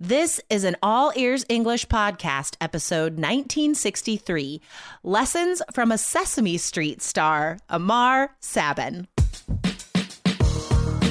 This is an All Ears English podcast, episode 1963 Lessons from a Sesame Street star, Ammar Sabban.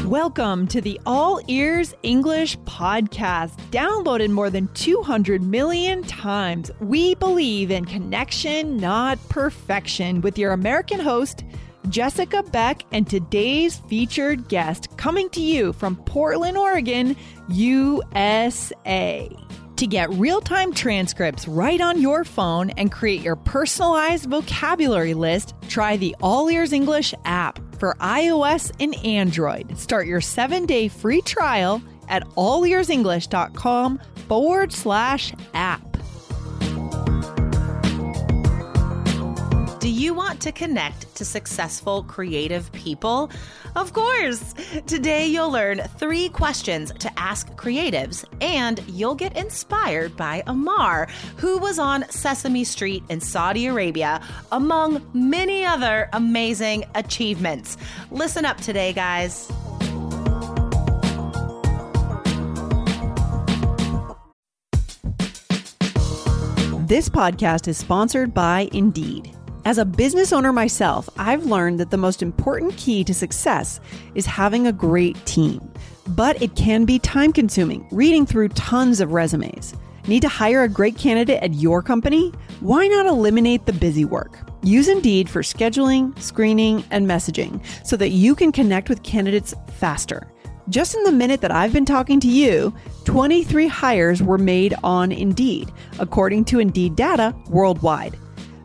Welcome to the All Ears English podcast, downloaded more than 200 million times. We believe in connection, not perfection, with your American host, Jessica Beck, and today's featured guest coming to you from Portland, Oregon, USA. To get real time transcripts right on your phone and create your personalized vocabulary list, try the All Ears English app for iOS and Android. Start your seven day free trial at allearsenglish.com forward slash app. Do you want to connect to successful creative people? Of course! Today you'll learn three questions to ask creatives, and you'll get inspired by Ammar, who was on Sesame Street in Saudi Arabia, among many other amazing achievements. Listen up today, guys. This podcast is sponsored by Indeed. As a business owner myself, I've learned that the most important key to success is having a great team. But it can be time consuming, reading through tons of resumes. Need to hire a great candidate at your company? Why not eliminate the busy work? Use Indeed for scheduling, screening, and messaging so that you can connect with candidates faster. Just in the minute that I've been talking to you, 23 hires were made on Indeed, according to Indeed data worldwide.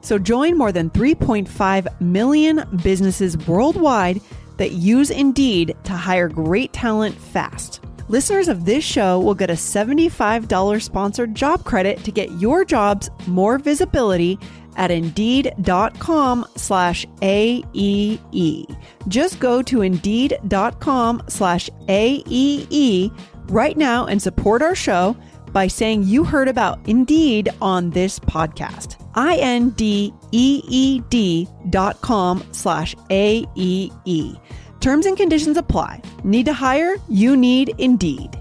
So join more than 3.5 million businesses worldwide that use Indeed to hire great talent fast. Listeners of this show will get a $75 sponsored job credit to get your jobs more visibility at indeed.com slash AEE. Just go to indeed.com slash AEE right now and support our show by saying you heard about Indeed on this podcast. I-N-D-E-E-D dot com slash A-E-E. Terms and conditions apply. Need to hire? You need Indeed.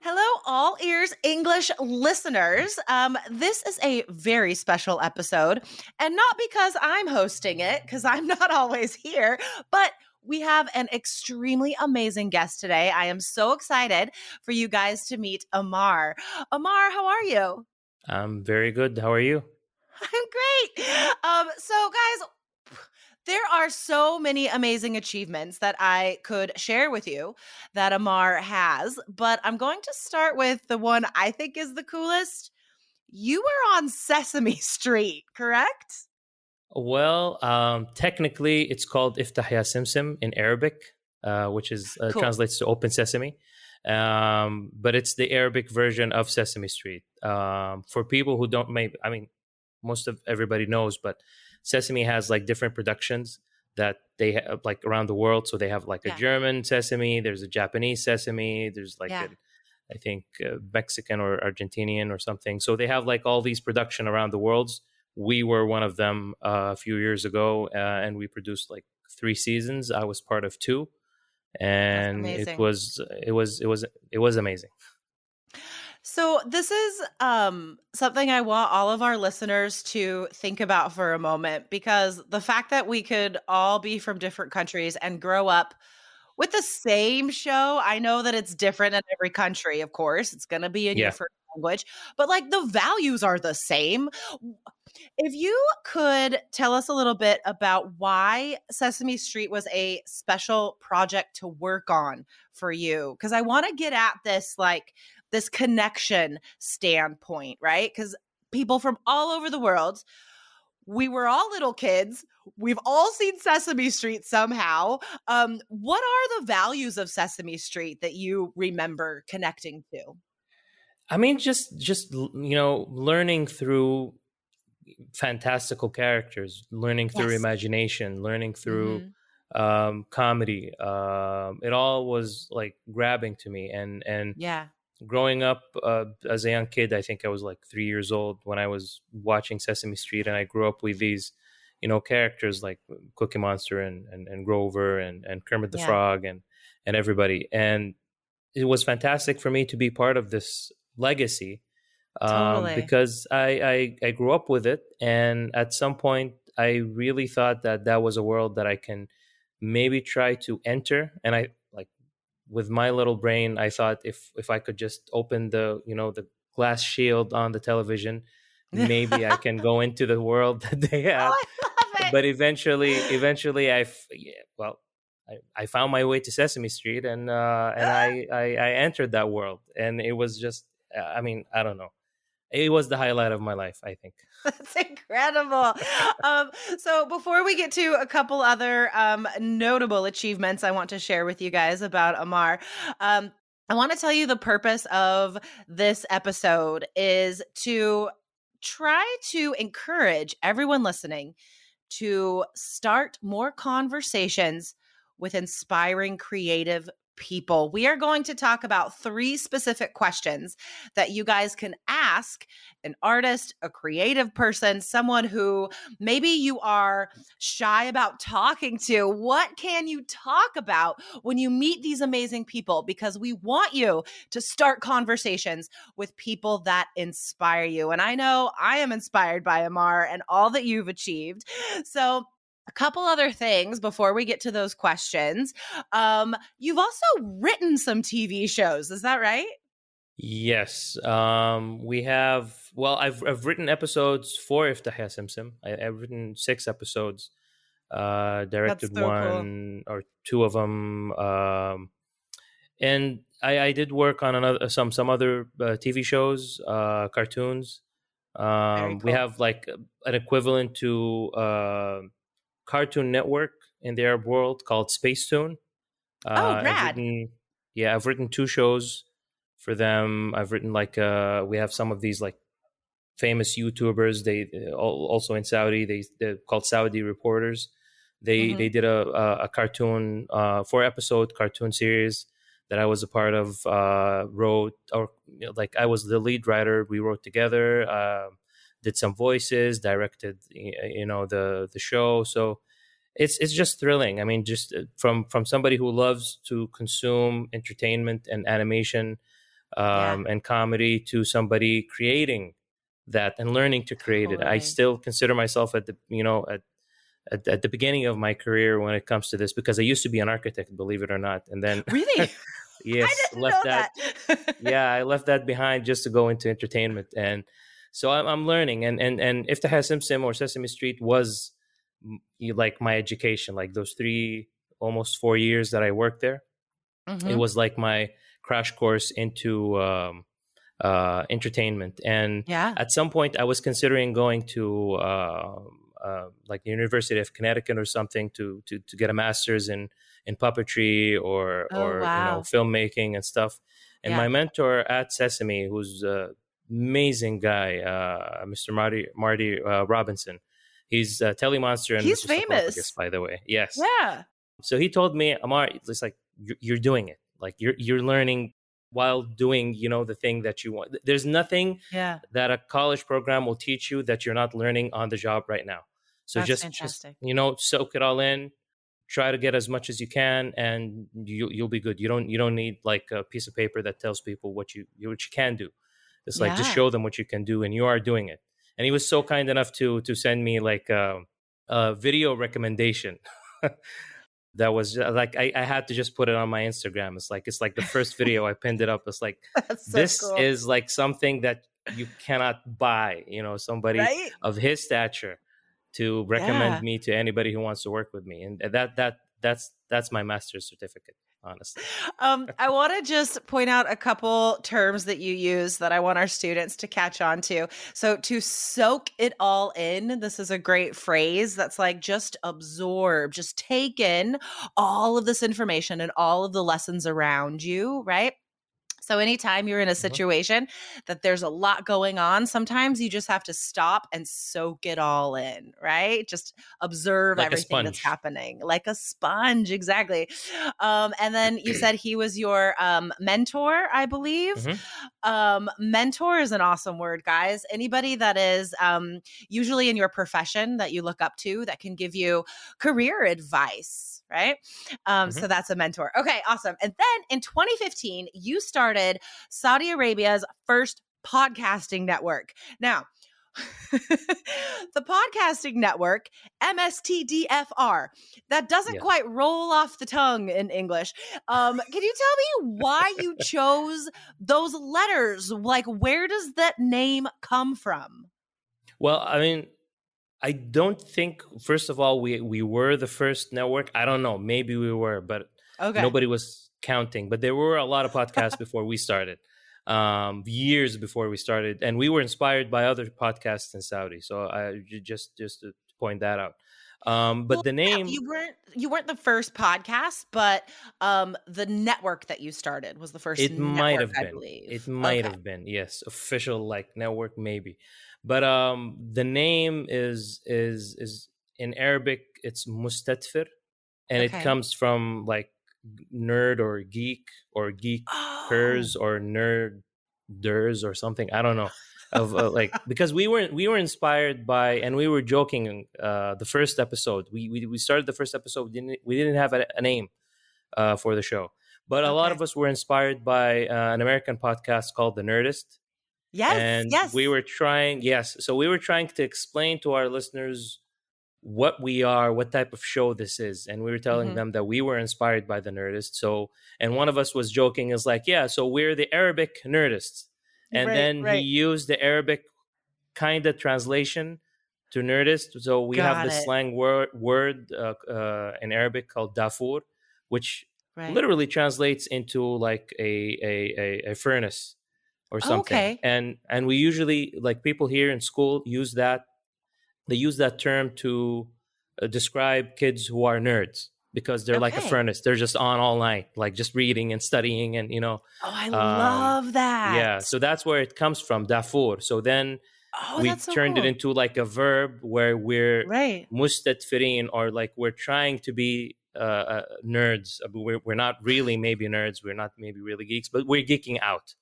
Hello, all ears English listeners. Um, this is a very special episode, and not because I'm hosting it, because I'm not always here, but we have an extremely amazing guest today. I am so excited for you guys to meet Ammar. Ammar, how are you? I'm very good. How are you? I'm great. Um, so, guys, there are so many amazing achievements that I could share with you that Ammar has, but I'm going to start with the one I think is the coolest. You were on Sesame Street, correct? Well, um, technically, it's called Iftah Ya Simsim in Arabic, uh, which is uh, cool. translates to Open Sesame. Um, but it's the Arabic version of Sesame Street. Um, for people who don't, maybe I mean, most of everybody knows, but Sesame has like different productions that they have like around the world. So they have like yeah. a German Sesame, there's a Japanese Sesame, there's like yeah. a, I think uh, Mexican or Argentinian or something. So they have like all these production around the worlds we were one of them uh, a few years ago, uh, and we produced like three seasons. I was part of two, and it was it was it was it was amazing. So this is um, something I want all of our listeners to think about for a moment because the fact that we could all be from different countries and grow up with the same show, I know that it's different in every country. Of course, it's going to be in yeah. different language, but like the values are the same. If you could tell us a little bit about why Sesame Street was a special project to work on for you, because I want to get at this like this connection standpoint, right? Because people from all over the world, we were all little kids. We've all seen Sesame Street somehow. Um, what are the values of Sesame Street that you remember connecting to? I mean, just just you know, learning through fantastical characters, learning through yes. imagination, learning through mm-hmm. um, comedy. Um, it all was like grabbing to me, and and yeah, growing up uh, as a young kid, I think I was like three years old when I was watching Sesame Street, and I grew up with these, you know, characters like Cookie Monster and and, and Grover and and Kermit the yeah. Frog and and everybody. And it was fantastic for me to be part of this legacy um, totally. because I, I I grew up with it, and at some point I really thought that that was a world that I can maybe try to enter, and I like with my little brain, I thought if if I could just open the you know the glass shield on the television, maybe I can go into the world that they oh, have. Oh, but eventually, eventually, I yeah, well, I, I found my way to Sesame Street, and uh, and I, I I entered that world, and it was just, I mean, I don't know. It was the highlight of my life i think. That's incredible. Um, so before we get to a couple other um, notable achievements i want to share with you guys about ammar um, i want to tell you the purpose of this episode is to try to encourage everyone listening to start more conversations with inspiring creative people. We are going to talk about three specific questions that you guys can ask an artist, a creative person, someone who maybe you are shy about talking to. What can you talk about when you meet these amazing people? Because we want you to start conversations with people that inspire you. And I know I am inspired by Ammar and all that you've achieved. So, a couple other things before we get to those questions. Um, you've also written some TV shows, is that right? Yes. Um, we have, well, I've, I've written episodes for Iftah Ya Simsim. I, have written six episodes, uh, directed so one cool. or two of them. Um, and I, I did work on another some some other uh, TV shows, uh, cartoons. Um, cool. We have like an equivalent to uh, Cartoon Network in the Arab world called Spacetoon. Uh, oh, rad! I've written, yeah, I've written two shows for them. I've written like uh, we have some of these like famous YouTubers. They also in Saudi. They they're called Saudi reporters. They mm-hmm. they did a a, a cartoon uh, four episode cartoon series that I was a part of. Uh, wrote or you know, like I was the lead writer. We wrote together. Uh, did some voices, directed you know the the show. So it's it's just thrilling. I mean, just uh, from from somebody who loves to consume entertainment and animation um, yeah. and comedy to somebody creating that and learning to create totally. it. I still consider myself at the you know at, at, at the beginning of my career when it comes to this because I used to be an architect, believe it or not, and then really. yes, left that. that. yeah, I left that behind just to go into entertainment, and so I'm, I'm learning, and and and Iftah Simsim or Sesame Street was like my education, like those three almost four years that I worked there. Mm-hmm. It was like my crash course into um, uh, entertainment, and yeah. at some point I was considering going to uh, uh, like the University of Connecticut or something to to to get a master's in in puppetry or oh, or wow. you know filmmaking and stuff. And yeah. my mentor at Sesame, who's uh, amazing guy, uh, Mr. Marty Marty uh, Robinson. He's uh, Telly Monster and he's Mr. famous, by the way. Yes. Yeah. So he told me, Ammar, it's like you're, you're doing it. Like you're you're learning while doing, you know, the thing that you want. There's nothing yeah. that a college program will teach you that you're not learning on the job right now. So That's just, fantastic. just you know, soak it all in. Try to get as much as you can, and you, you'll be good. You don't you don't need like a piece of paper that tells people what you what you can do it's like yeah. just show them what you can do, and you are doing it. And he was so kind enough to to send me like a, um, a video recommendation. that was like I, I, had to just put it on my Instagram. It's like it's like the first video I pinned it up. It's like so this cool. is like something that you cannot buy. You know, somebody right? of his stature to recommend yeah. me to anybody who wants to work with me, and that that that's that's my master's certificate honestly. Um, I want to just point out a couple terms that you use that I want our students to catch on to. So, to soak it all in, this is a great phrase that's like just absorb, just take in all of this information and all of the lessons around you, right? So, anytime you're in a mm-hmm. situation that there's a lot going on, sometimes you just have to stop and soak it all in, right? Just observe like everything that's happening like a sponge, exactly. Um, and then you said he was your um, mentor, I believe. Mm-hmm. Um, mentor is an awesome word, guys. Anybody that is um, usually in your profession that you look up to that can give you career advice right? Um, mm-hmm. So that's a mentor. Okay, awesome. And then in 2015, you started Saudi Arabia's first podcasting network. Now, the podcasting network, MSTDFR. That doesn't yeah. quite roll off the tongue in English. Um, can you tell me why you chose those letters? Like, where does that name come from? Well, I mean, I don't think. First of all, we we were the first network. I don't know. Maybe we were, but okay. nobody was counting. But there were a lot of podcasts before we started um, years before we started, and we were inspired by other podcasts in Saudi. So I just just to point that out. Um, but well, the name yeah, you weren't you weren't the first podcast, but um, the network that you started was the first. It network, might have I been. Believe. It might okay. have been yes, official like network maybe, but um, the name is is is in Arabic. It's mustatfir, and okay. it comes from like nerd or geek or geek oh. or nerd ders or something. I don't know. of uh, like because we were we were inspired by and we were joking uh the first episode we we, we started the first episode we didn't we didn't have a, a name uh for the show but okay. a lot of us were inspired by uh, an american podcast called the nerdist yes and yes we were trying yes so we were trying to explain to our listeners what we are, what type of show this is. And we were telling mm-hmm. them that we were inspired by the Nerdist. So, and one of us was joking, is like, yeah, so we're the Arabic Nerdists. And right, then right. he used the Arabic kind of translation to Nerdist. So we Got have the it. slang word, word uh, uh, in Arabic called dafur, which right. literally translates into like a, a, a, a furnace or something. Okay. And, and we usually, like people here in school use that they use that term to uh, describe kids who are nerds because they're okay. like a furnace. They're just on all night, like just reading and studying, and you know. Oh, I um, love that. Yeah, so that's where it comes from, dafur. So then oh, we so turned cool. it into like a verb where we're right. mustatfirin, or like we're trying to be uh, uh, nerds. Uh, we're, we're not really maybe nerds. We're not maybe really geeks, but we're geeking out,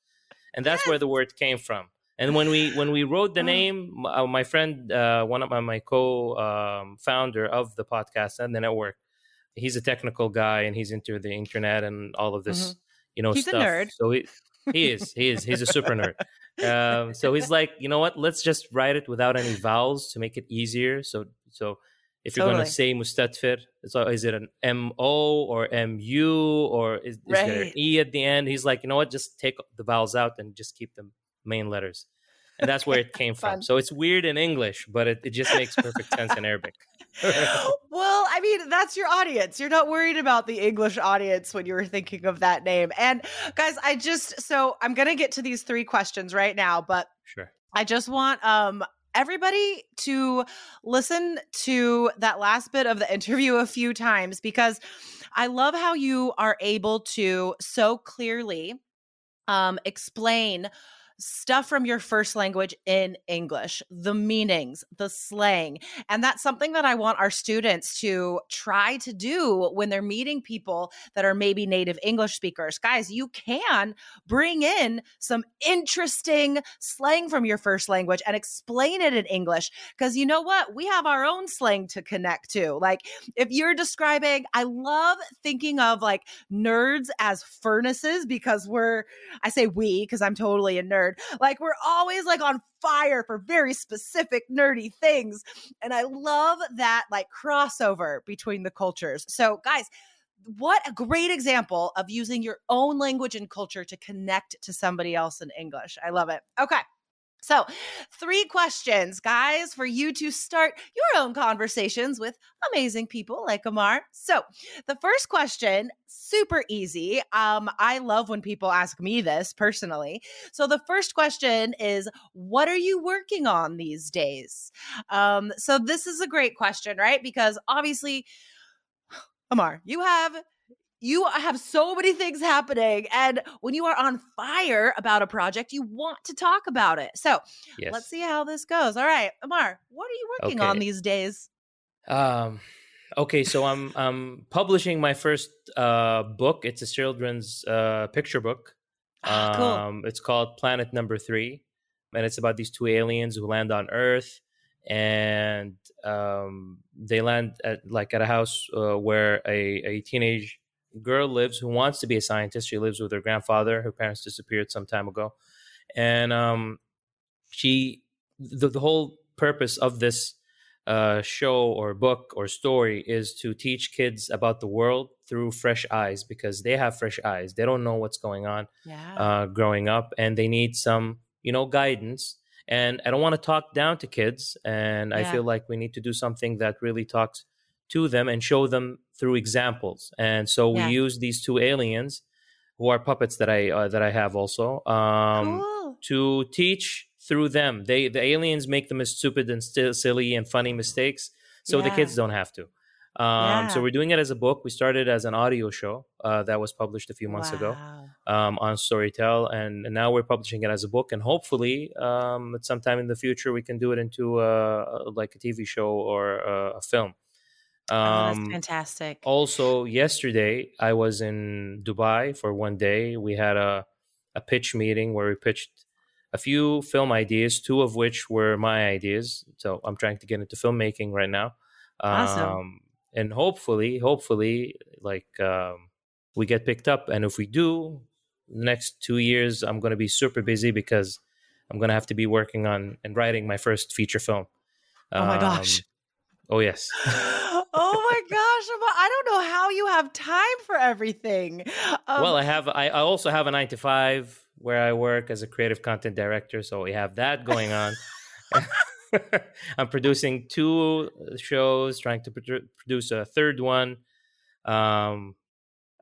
and that's yes. where the word came from. And when we when we wrote the name, uh, my friend, uh, one of my, my co-founder um, of the podcast and the network, he's a technical guy and he's into the internet and all of this, mm-hmm. you know, he's stuff. a nerd. So he he is he is he's a super nerd. Um, so he's like, you know what? Let's just write it without any vowels to make it easier. So so if you're going to say mustatfir, so is it an M O or M U or is, is right. there an E at the end? He's like, you know what? Just take the vowels out and just keep the main letters. And that's where it came from. So it's weird in English, but it, it just makes perfect sense in Arabic. well, I mean, that's your audience. You're not worried about the English audience when you were thinking of that name. And guys, I just so I'm gonna get to these three questions right now, but sure. I just want um everybody to listen to that last bit of the interview a few times because I love how you are able to so clearly um explain stuff from your first language in English, the meanings, the slang. And that's something that I want our students to try to do when they're meeting people that are maybe native English speakers. Guys, you can bring in some interesting slang from your first language and explain it in English. Because you know what? We have our own slang to connect to. Like if you're describing, I love thinking of like nerds as furnaces because we're, I say we because I'm totally a nerd nerd. Like we're always like on fire for very specific nerdy things. And I love that like crossover between the cultures. So, guys, what a great example of using your own language and culture to connect to somebody else in English. I love it. Okay. So, three questions, guys, for you to start your own conversations with amazing people like Ammar. So, the first question, super easy. Um, I love when people ask me this personally. So, the first question is, What are you working on these days? Um, so, this is a great question, right? Because obviously, Ammar, you have you have so many things happening and when you are on fire about a project you want to talk about it so yes. let's see how this goes all right ammar what are you working okay. on these days um okay so i'm i'm publishing my first uh book it's a children's uh picture book um cool. it's called planet number three and it's about these two aliens who land on earth and um, they land at like at a house uh, where a, a teenage girl lives who wants to be a scientist. She lives with her grandfather. Her parents disappeared some time ago, and um, she the, the whole purpose of this uh, show or book or story is to teach kids about the world through fresh eyes because they have fresh eyes. They don't know what's going on Yeah. uh, growing up, and they need some you know guidance. And I don't want to talk down to kids, and I feel like we need to do something that really talks to them and show them through examples. And so we Yeah. use these two aliens, who are puppets that I uh, that I have also, um, cool. to teach through them. They the aliens make them as stupid and still silly and funny mistakes, so the kids don't have to. Um, So we're doing it as a book. We started as an audio show uh, that was published a few months ago um, on Storytel, and, and now we're publishing it as a book. And hopefully, um, at some time in the future, we can do it into uh, like a TV show or uh, a film. Oh, that's Um, fantastic. also, yesterday I was in Dubai for one day. We had a a pitch meeting where we pitched a few film ideas, two of which were my ideas. So I'm trying to get into filmmaking right now. Awesome. Um, and hopefully, hopefully, like um, we get picked up. And if we do, next two years I'm going to be super busy because I'm going to have to be working on and writing my first feature film. Oh my gosh. Um, oh yes. oh my gosh, Ammar, I don't know how you have time for everything. Um, well, I have. I, I also have a nine to five where I work as a creative content director, so we have that going on. I'm producing two shows, trying to produ- produce a third one. Um,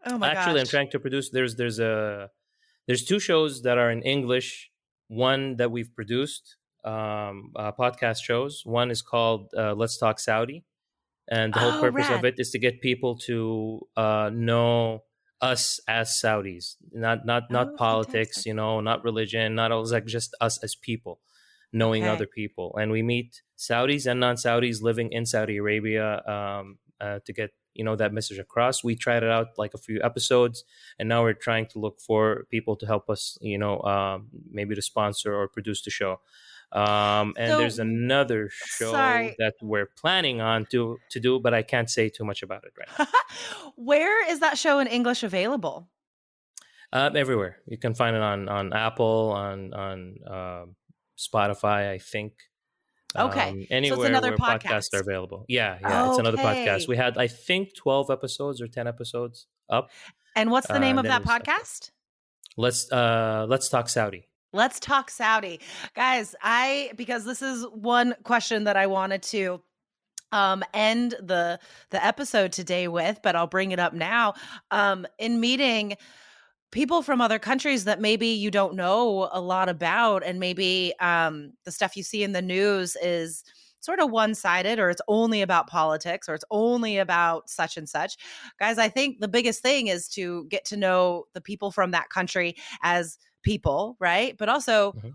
oh my actually, I'm trying to produce. There's there's a there's two shows that are in English. One that we've produced, um, uh, podcast shows. One is called uh, Let's Talk Saudi, and the whole Oh, purpose rad. of it is to get people to uh, know us as Saudis, not not not Oh, politics, fantastic. you know, not religion, not always like just us as people, knowing Okay. other people, and we meet Saudis and non-Saudis living in Saudi Arabia um, uh, to get you know that message across. We tried it out like a few episodes, and now we're trying to look for people to help us, you know, um, maybe to sponsor or produce the show. Um, and So- there's another show Sorry. that we're planning on to to do, but I can't say too much about it right now. Where is that show in English available? Um, everywhere you can find it on on Apple, on on um, Spotify, I think. Okay. Um, anywhere another where podcasts are available. Yeah, yeah, it's another podcast. We had, I think, twelve episodes or ten episodes up. And what's the Uh, name of that we stopped it. podcast? Let's uh let's talk Saudi. Let's talk Saudi. Guys, I because this is one question that I wanted to um end the the episode today with, but I'll bring it up now. Um in meeting people from other countries that maybe you don't know a lot about and maybe um the stuff you see in the news is sort of one-sided or it's only about politics or it's only about such and such. Guys, I think the biggest thing is to get to know the people from that country as people, right? But also, Mhm.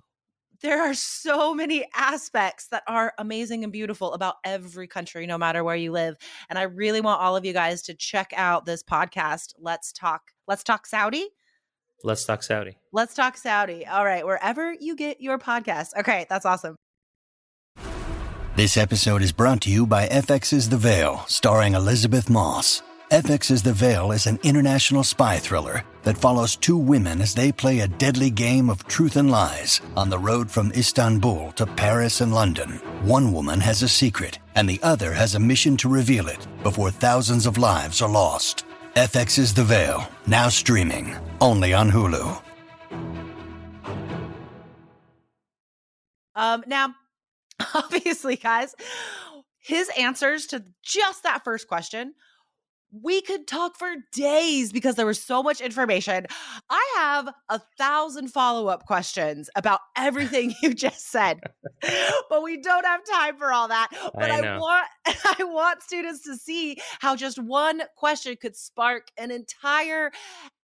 there are so many aspects that are amazing and beautiful about every country, no matter where you live. And I really want all of you guys to check out this podcast. Let's talk. Let's talk Saudi. Let's talk Saudi. Let's talk Saudi. All right, wherever you get your podcast. Okay, that's awesome. This episode is brought to you by FX's The Veil, starring Elisabeth Moss. FX's The Veil is an international spy thriller that follows two women as they play a deadly game of truth and lies on the road from Istanbul to Paris and London. One woman has a secret, and the other has a mission to reveal it before thousands of lives are lost. FX's The Veil, now streaming, only on Hulu. Um, now, obviously, guys, his answers to just that first question, we could talk for days because there was so much information. I have a thousand follow up questions about everything you just said, but we don't have time for all that. But I I, want I want students to see how just one question could spark an entire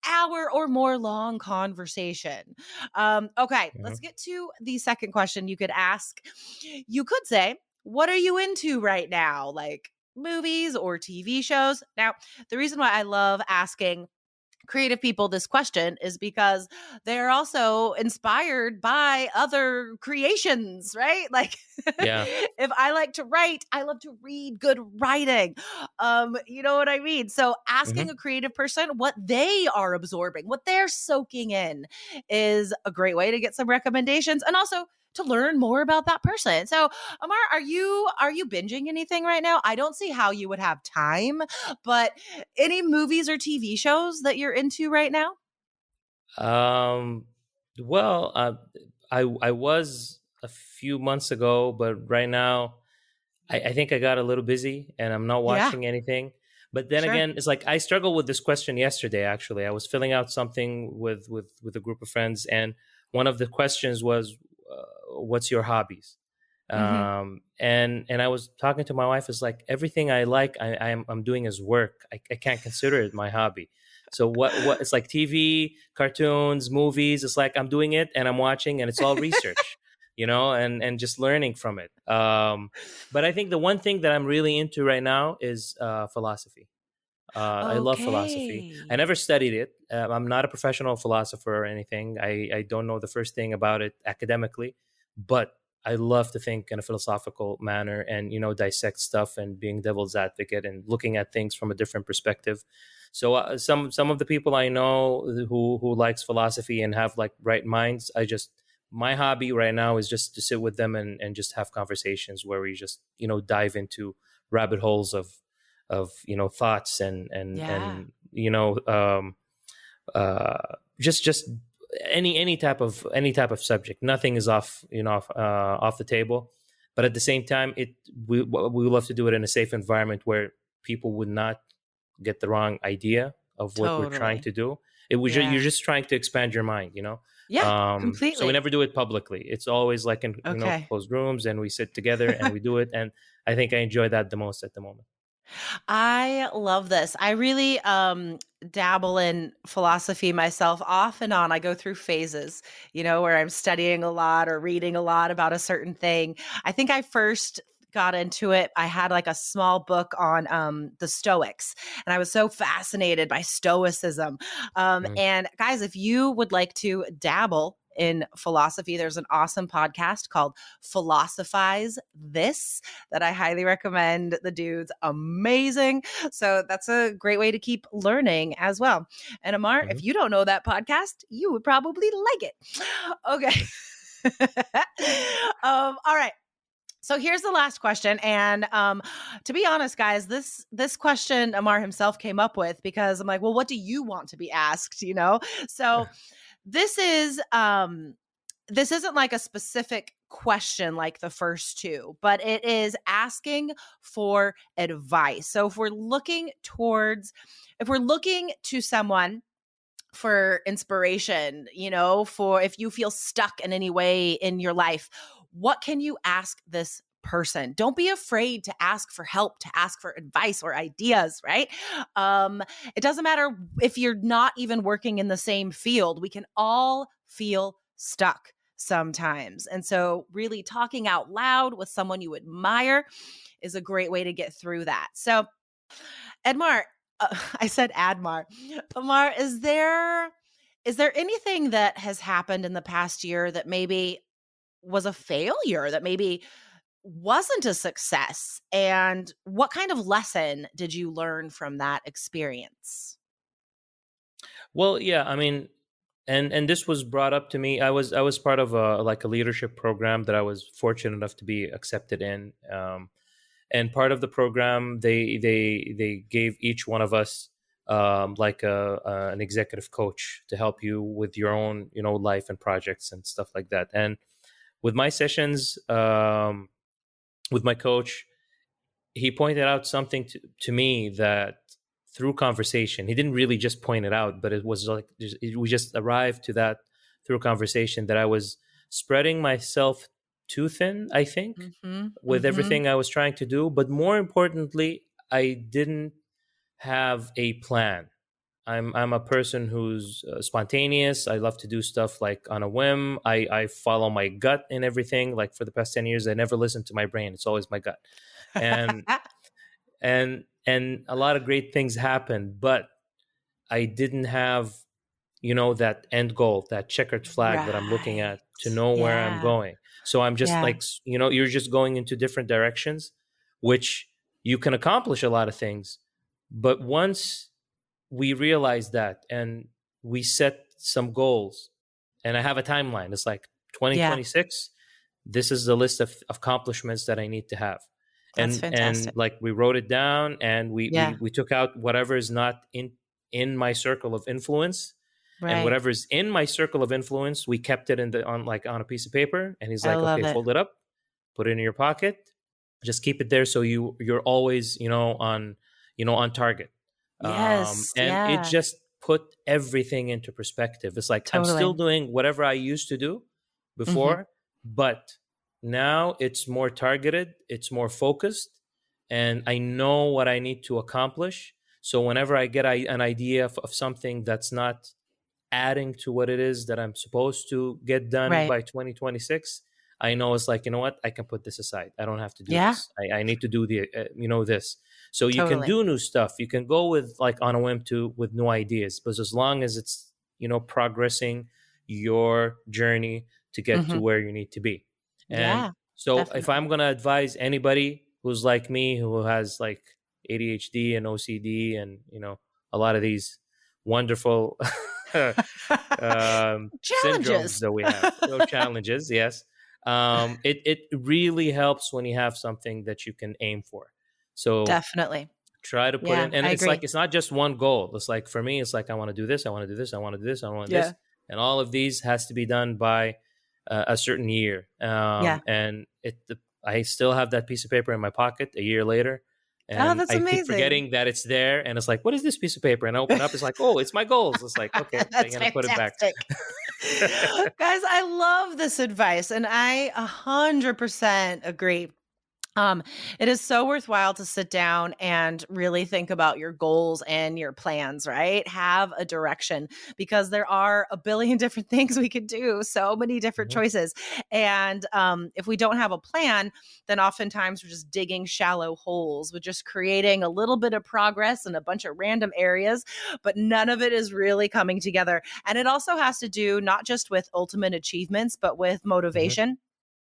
hour or more long conversation. Um, okay, let's get to the second question you could ask. You could say, What are you into right now? Like movies or TV shows. Now, the reason why I love asking creative people this question is because they're also inspired by other creations, right? Like yeah. if I like to write, I love to read good writing. Um, you know what I mean? So asking mm-hmm. a creative person what they are absorbing, what they're soaking in is a great way to get some recommendations and also to learn more about that person. So, Ammar, are you are you binging anything right now? I don't see how you would have time, but any movies or TV shows that you're into right now? Um, well, uh, I I was a few months ago, but right now, I, I think I got a little busy and I'm not watching yeah. anything. But then sure. again, it's like I struggled with this question yesterday. Actually, I was filling out something with with with a group of friends, and one of the questions was, what's your hobbies? Mm-hmm. um, and and i was talking to my wife it's like everything i like I, I'm, I'm doing as work. I, I can't consider it my hobby. So what what it's like tv cartoons movies it's like i'm doing it and i'm watching and it's all research you know and and just learning from it. Um, but i think the one thing that i'm really into right now is uh, philosophy uh, okay. I love philosophy. I never studied it. Uh, I'm not a professional philosopher or anything. I, I don't know the first thing about it academically but I love to think in a philosophical manner and you know dissect stuff and being devil's advocate and looking at things from a different perspective. So uh, some some of the people I know who who likes philosophy and have like bright minds, I just my hobby right now is just to sit with them and and just have conversations where we just you know dive into rabbit holes of of you know thoughts and and yeah. and you know um uh just just any any type of any type of subject. Nothing is off you know off, uh, off the table. But at the same time, it we we love to do it in a safe environment where people would not get the wrong idea of what totally. we're trying to do. It was yeah. you're just trying to expand your mind, you know. Yeah, um, completely. So we never do it publicly. It's always like in okay. you know closed rooms, and we sit together and we do it. And I think I enjoy that the most at the moment. I love this. I really um dabble in philosophy myself off and on. I go through phases, you know, where I'm studying a lot or reading a lot about a certain thing. I think I first got into it i had like a small book on um, the stoics and i was so fascinated by stoicism um, mm-hmm. and guys if you would like to dabble in philosophy. There's an awesome podcast called Philosophize This that I highly recommend. The dude's amazing. So that's a great way to keep learning as well. And Ammar, mm-hmm. if you don't know that podcast, you would probably like it. Okay. um, all right so here's the last question and um, to be honest guys this this question ammar himself came up with because i'm like well what do you want to be asked you know so this is um this isn't like a specific question like the first two, but it is asking for advice. So if we're looking towards, if we're looking to someone for inspiration, you know, for if you feel stuck in any way in your life, what can you ask this person. Don't be afraid to ask for help, to ask for advice or ideas, right? Um, it doesn't matter if you're not even working in the same field, we can all feel stuck sometimes. And so, really talking out loud with someone you admire is a great way to get through that. So, Edmar, uh, I said Admar. Ammar, is there is there anything that has happened in the past year that maybe was a failure that maybe wasn't a success and what kind of lesson did you learn from that experience? Well yeah i mean and and this was brought up to me i was i was part of a like a leadership program that i was fortunate enough to be accepted in um, and part of the program they they they gave each one of us um, like a, an executive coach to help you with your own you know life and projects and stuff like that and with my sessions um, with my coach, he pointed out something to, to me that through conversation, he didn't really just point it out, but it was like we just arrived to that through conversation that I was spreading myself too thin, I think, mm-hmm. with mm-hmm. everything I was trying to do. But more importantly, I didn't have a plan. I'm I'm a person who's uh, spontaneous. I love to do stuff like on a whim. I I follow my gut in everything. Like for the past ten years, I never listen to my brain. It's always my gut, and and and a lot of great things happen. But I didn't have, you know, that end goal, that checkered flag right. that I'm looking at to know yeah. where I'm going. So I'm just yeah. like, you know, you're just going into different directions, which you can accomplish a lot of things. But once we realized that and we set some goals, and I have a timeline, it's like 2026, yeah. this is the list of accomplishments that I need to have. That's and fantastic. and like we wrote it down and we, yeah. we we took out whatever is not in in my circle of influence right. and is in my circle of influence we kept it in the on like on a piece of paper and he's like okay it. fold it up put it in your pocket just keep it there so you you're always you know on you know on target yes um, and yeah. it just put everything into perspective it's like totally. i'm still doing whatever i used to do mm-hmm. before mm-hmm. but now it's more targeted, it's more focused, and I know what I need to accomplish. So whenever I get an idea of, of something that's not adding to what it is that I'm supposed to get done right. by 2026, I know it's like, you know what, I can put this aside. I don't have to do yeah. this. I, I, need to do the, uh, you know, this. So you totally. can do new stuff. You can go with like on a whim to with new ideas, but as long as it's, you know, progressing your journey to get mm-hmm. to where you need to be. And yeah, so definitely. if I'm gonna advise anybody who's like me, who has like ADHD and OCD, and you know a lot of these wonderful um, syndromes that we have, no challenges, yes. Um, it it really helps when you have something that you can aim for. So definitely try to put yeah, in, and I it's agree. like it's not just one goal. It's like for me, it's like I want to do this, I want to do this, I want to do this, I want yeah. this, and all of these has to be done by uh, a certain year. Um, yeah. And it, the, I still have that piece of paper in my pocket a year later. Oh, and oh, that's I amazing. keep forgetting that it's there, and it's like, what is this piece of paper? And I open up, it's like, oh, it's my goals. It's like, okay, I'm gonna put it back. Guys, I love this advice, and I a hundred percent agree. Um, it is so worthwhile to sit down and really think about your goals and your plans, right? Have a direction because there are a billion different things we could do, so many different mm-hmm. choices. And um, if we don't have a plan, then oftentimes we're just digging shallow holes. We're just creating a little bit of progress in a bunch of random areas, but none of it is really coming together. And it also has to do not just with ultimate achievements, but with mm-hmm. motivation. Mm-hmm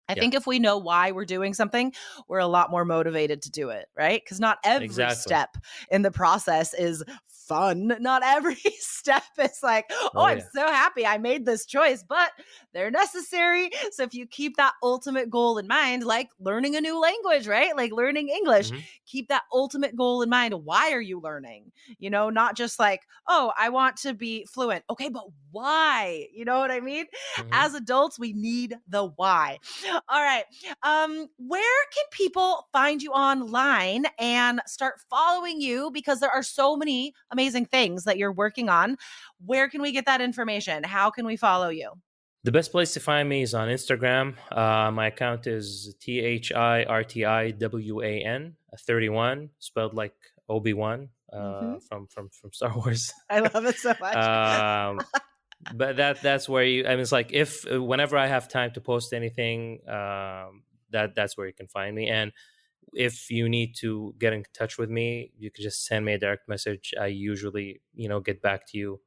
I yeah. think if we know why we're doing something, we're a lot more motivated to do it, right? Because not every exactly. step in the process is fun. Not every step is like, oh, oh I'm so happy I made this choice, but they're necessary. So if you keep that ultimate goal in mind, like learning a new language, right? Like learning English, mm-hmm. keep that ultimate goal in mind. Why are you learning? You know, not just like, oh, I want to be fluent. Okay, but why? You know what I mean? Mm-hmm. As adults, we need the why. All right. Um, where can people find you online and start following you? Because there are so many amazing things that you're working on. Where can we get that information? How can we follow you? The best place to find me is on Instagram. Uh, my account is T H I R T I W A N 31, spelled like Obi Wan uh, mm-hmm. from, from, from Star Wars. I love it so much. um, but that that's where you. I mean, it's like if whenever I have time to post anything, um, that that's where you can find me. And if you need to get in touch with me, you can just send me a direct message. I usually, you know, get back to you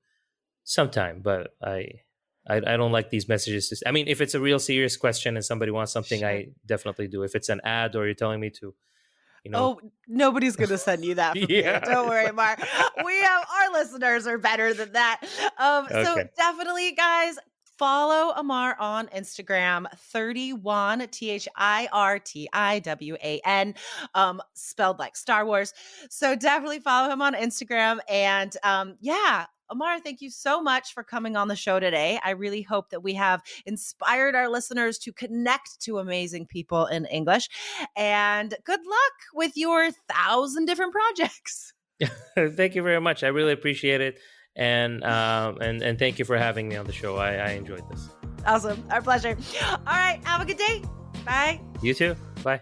sometime, but I I, I don't like these messages. To, I mean, if it's a real serious question and somebody wants something, sure. I definitely do. If it's an ad or you're telling me to, you know. Oh, nobody's going to send you that. yeah. Me. Don't worry, Mark. we have our listeners are better than that. Um, okay. So definitely, guys, follow Ammar on Instagram, 31 T H I R T I W A N, um, spelled like Star Wars. So definitely follow him on Instagram. And um, yeah, Ammar, thank you so much for coming on the show today. I really hope that we have inspired our listeners to connect to amazing people in English. And good luck with your thousand different projects. thank you very much. I really appreciate it and um, and and thank you for having me on the show. I, I enjoyed this. Awesome, our pleasure. All right, have a good day. Bye. You too. Bye.